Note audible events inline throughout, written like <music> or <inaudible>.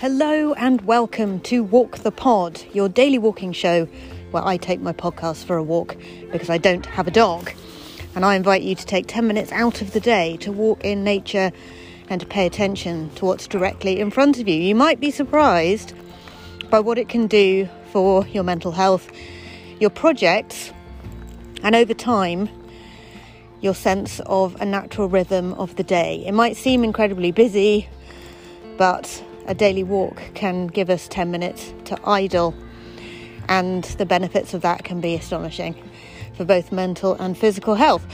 Hello and welcome to Walk the Pod, your daily walking show where I take my podcast for a walk because I don't have a dog. And I invite you to take 10 minutes out of the day to walk in nature and to pay attention to what's directly in front of you. You might be surprised by what it can do for your mental health, your projects, and over time, your sense of a natural rhythm of the day. It might seem incredibly busy, but a daily walk can give us 10 minutes to idle, and the benefits of that can be astonishing for both mental and physical health.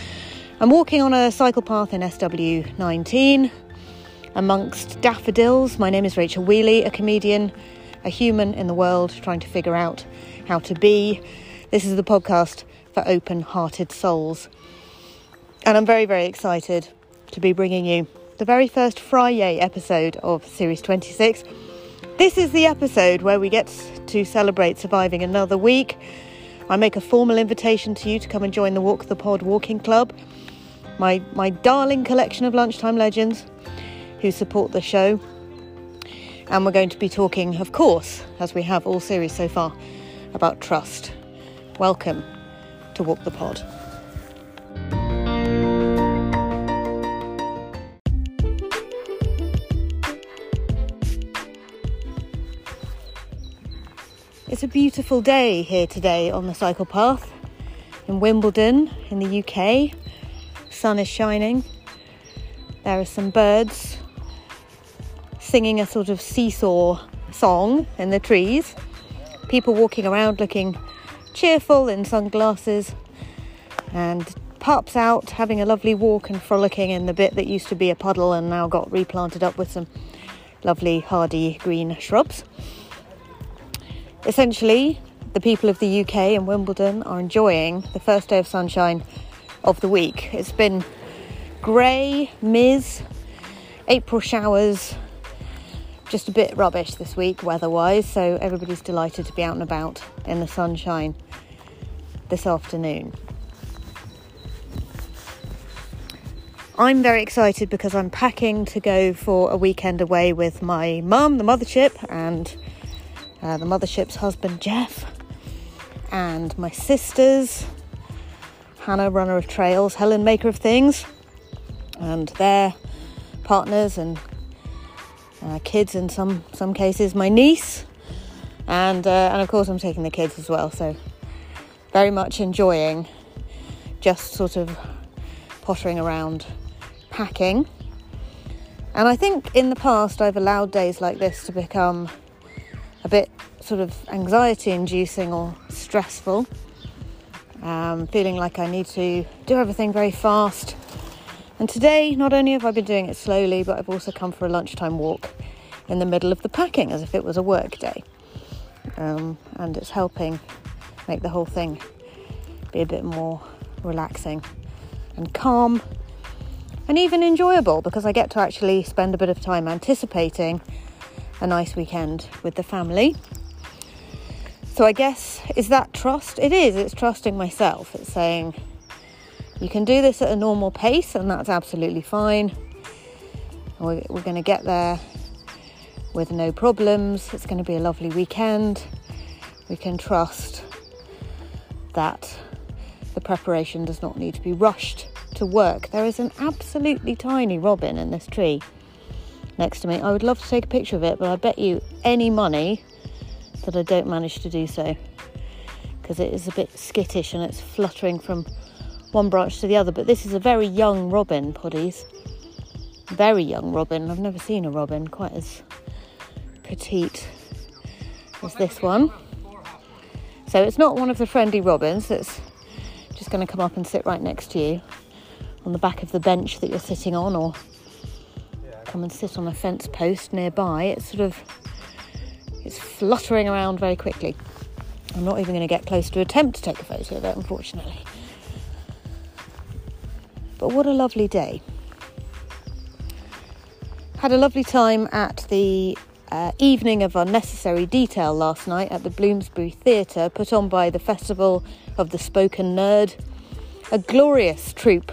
I'm walking on a cycle path in SW19 amongst daffodils. My name is Rachel Wheeley, a comedian, a human in the world trying to figure out how to be. This is the podcast for open hearted souls. And I'm very, very excited to be bringing you the very first Friday episode of Series 26. This is the episode where we get to celebrate surviving another week. I make a formal invitation to you to come and join the Walk the Pod Walking Club, my, my darling collection of lunchtime legends who support the show. And we're going to be talking, of course, as we have all series so far, about trust. Welcome to Walk the Pod. It's a beautiful day here today on the cycle path in Wimbledon in the UK. Sun is shining. There are some birds singing a sort of seesaw song in the trees. People walking around looking cheerful in sunglasses and pups out having a lovely walk and frolicking in the bit that used to be a puddle and now got replanted up with some lovely hardy green shrubs. Essentially, the people of the UK and Wimbledon are enjoying the first day of sunshine of the week. It's been grey, Ms, April showers, just a bit rubbish this week weather wise, so everybody's delighted to be out and about in the sunshine this afternoon. I'm very excited because I'm packing to go for a weekend away with my mum, the mothership, and uh, the mothership's husband Jeff, and my sisters, Hannah, runner of trails, Helen, maker of things, and their partners and uh, kids in some some cases, my niece, and uh, and of course I'm taking the kids as well. So very much enjoying just sort of pottering around, packing. And I think in the past I've allowed days like this to become a bit sort of anxiety inducing or stressful. Um, feeling like I need to do everything very fast. And today, not only have I been doing it slowly, but I've also come for a lunchtime walk in the middle of the packing as if it was a work day. Um, and it's helping make the whole thing be a bit more relaxing and calm and even enjoyable because I get to actually spend a bit of time anticipating a nice weekend with the family. So I guess is that trust? It is. It's trusting myself. It's saying you can do this at a normal pace, and that's absolutely fine. We're, we're going to get there with no problems. It's going to be a lovely weekend. We can trust that the preparation does not need to be rushed to work. There is an absolutely tiny robin in this tree next to me. I would love to take a picture of it, but I bet you any money that I don't manage to do so because it is a bit skittish and it's fluttering from one branch to the other. But this is a very young robin, Poddies. Very young robin. I've never seen a robin quite as petite as this one. So it's not one of the friendly robins that's just going to come up and sit right next to you on the back of the bench that you're sitting on or come and sit on a fence post nearby. It's sort of it's fluttering around very quickly. I'm not even going to get close to attempt to take a photo of it, unfortunately. But what a lovely day. Had a lovely time at the uh, evening of unnecessary detail last night at the Bloomsbury Theatre, put on by the Festival of the Spoken Nerd. A glorious troupe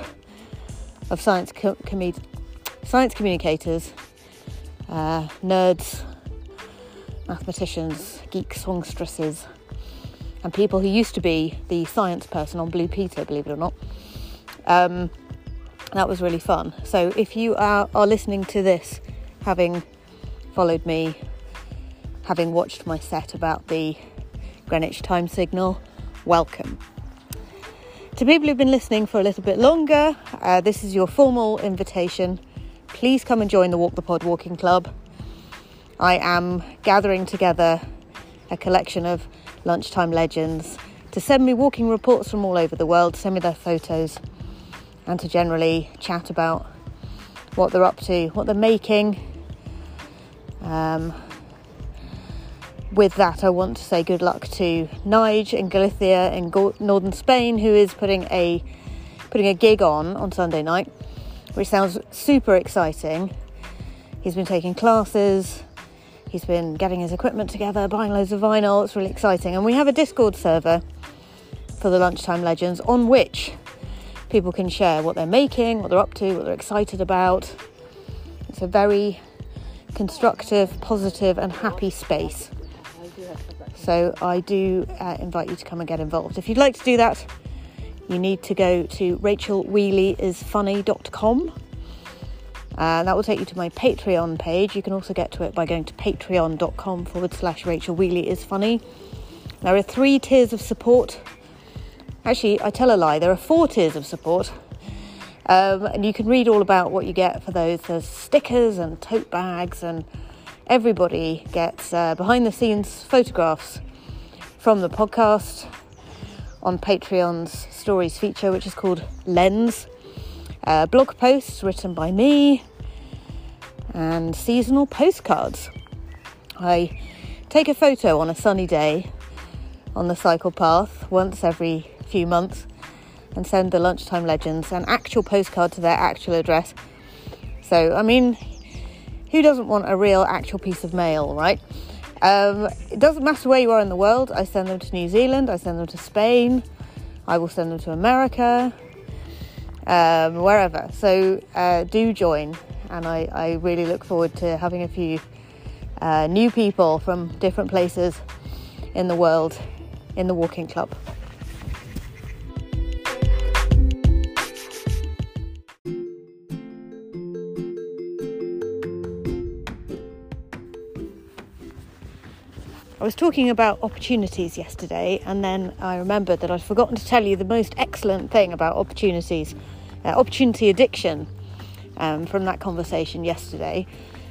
of science co- science communicators, uh, nerds, mathematicians, geek songstresses, and people who used to be the science person on Blue Peter, believe it or not. Um, that was really fun. So if you are, are listening to this, having followed me, having watched my set about the Greenwich time signal, welcome. To people who've been listening for a little bit longer, uh, this is your formal invitation. Please come and join the Walk the Pod Walking Club. I am gathering together a collection of lunchtime legends to send me walking reports from all over the world, send me their photos, and to generally chat about what they're up to, what they're making. Um, with that, I want to say good luck to Nige in Galicia in Go- northern Spain, who is putting a putting a gig on on Sunday night, which sounds super exciting. He's been taking classes, he's been getting his equipment together, buying loads of vinyl. It's really exciting, and we have a Discord server for the Lunchtime Legends on which people can share what they're making, what they're up to, what they're excited about. It's a very constructive, positive, and happy space. So I do uh, invite you to come and get involved. If you'd like to do that, you need to go to rachelwheeleyisfunny.com. Uh, that will take you to my Patreon page. You can also get to it by going to patreon.com forward slash Rachel Wheeley is funny. There are three tiers of support. Actually, I tell a lie, there are four tiers of support. Um, and you can read all about what you get for those. There's stickers and tote bags and everybody gets uh, behind the scenes photographs from the podcast on Patreon's stories feature, which is called Lens. Uh, blog posts written by me and seasonal postcards. I take a photo on a sunny day on the cycle path once every few months and send the lunchtime legends an actual postcard to their actual address. So, I mean, who doesn't want a real actual piece of mail, right? Um, it doesn't matter where you are in the world. I send them to New Zealand, I send them to Spain, I will send them to America, um, wherever. So uh, do join, and I, I, really look forward to having a few uh, new people from different places in the world in the walking club. I was talking about opportunities yesterday, and then I remembered that I'd forgotten to tell you the most excellent thing about opportunities, uh, opportunity addiction, um, from that conversation yesterday.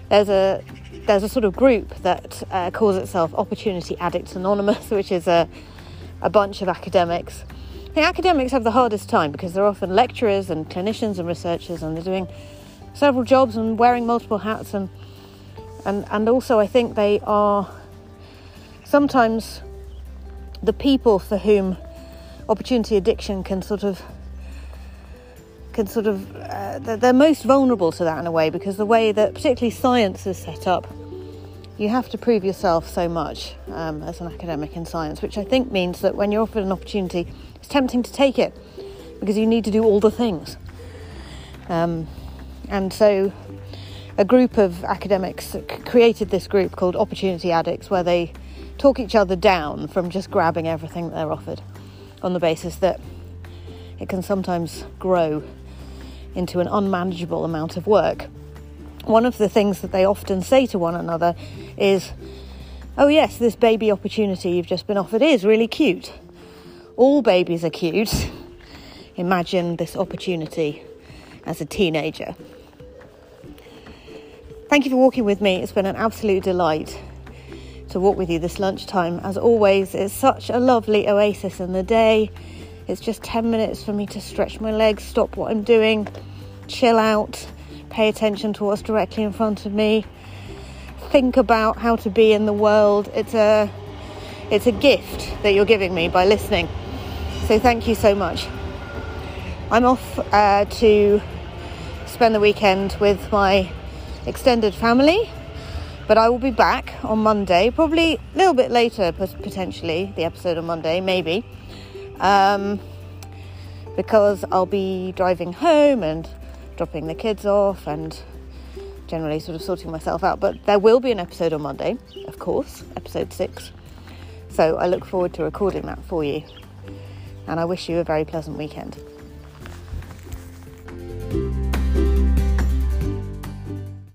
There's a there's a sort of group that uh, calls itself Opportunity Addicts Anonymous, <laughs> which is a a bunch of academics. The academics have the hardest time because they're often lecturers and clinicians and researchers, and they're doing several jobs and wearing multiple hats, and and and also I think they are sometimes the people for whom opportunity addiction can sort of can sort of uh, they're most vulnerable to that in a way because the way that particularly science is set up you have to prove yourself so much um, as an academic in science which i think means that when you're offered an opportunity it's tempting to take it because you need to do all the things. Um, and so a group of academics created this group called opportunity addicts where they talk each other down from just grabbing everything that they're offered on the basis that it can sometimes grow into an unmanageable amount of work. One of the things that they often say to one another is, Oh, yes, this baby opportunity you've just been offered is really cute. All babies are cute. <laughs> Imagine this opportunity as a teenager. Thank you for walking with me. It's been an absolute delight to walk with you this lunchtime. As always, it's such a lovely oasis in the day. It's just 10 minutes for me to stretch my legs, stop what I'm doing, chill out, pay attention to what's directly in front of me, think about how to be in the world. It's a it's a gift that you're giving me by listening. So thank you so much. I'm off uh, to spend the weekend with my extended family but I will be back on Monday, probably a little bit later, potentially, the episode on Monday, maybe. Um, because I'll be driving home and dropping the kids off and generally sort of sorting myself out. But there will be an episode on Monday, of course, episode six. So I look forward to recording that for you. And I wish you a very pleasant weekend.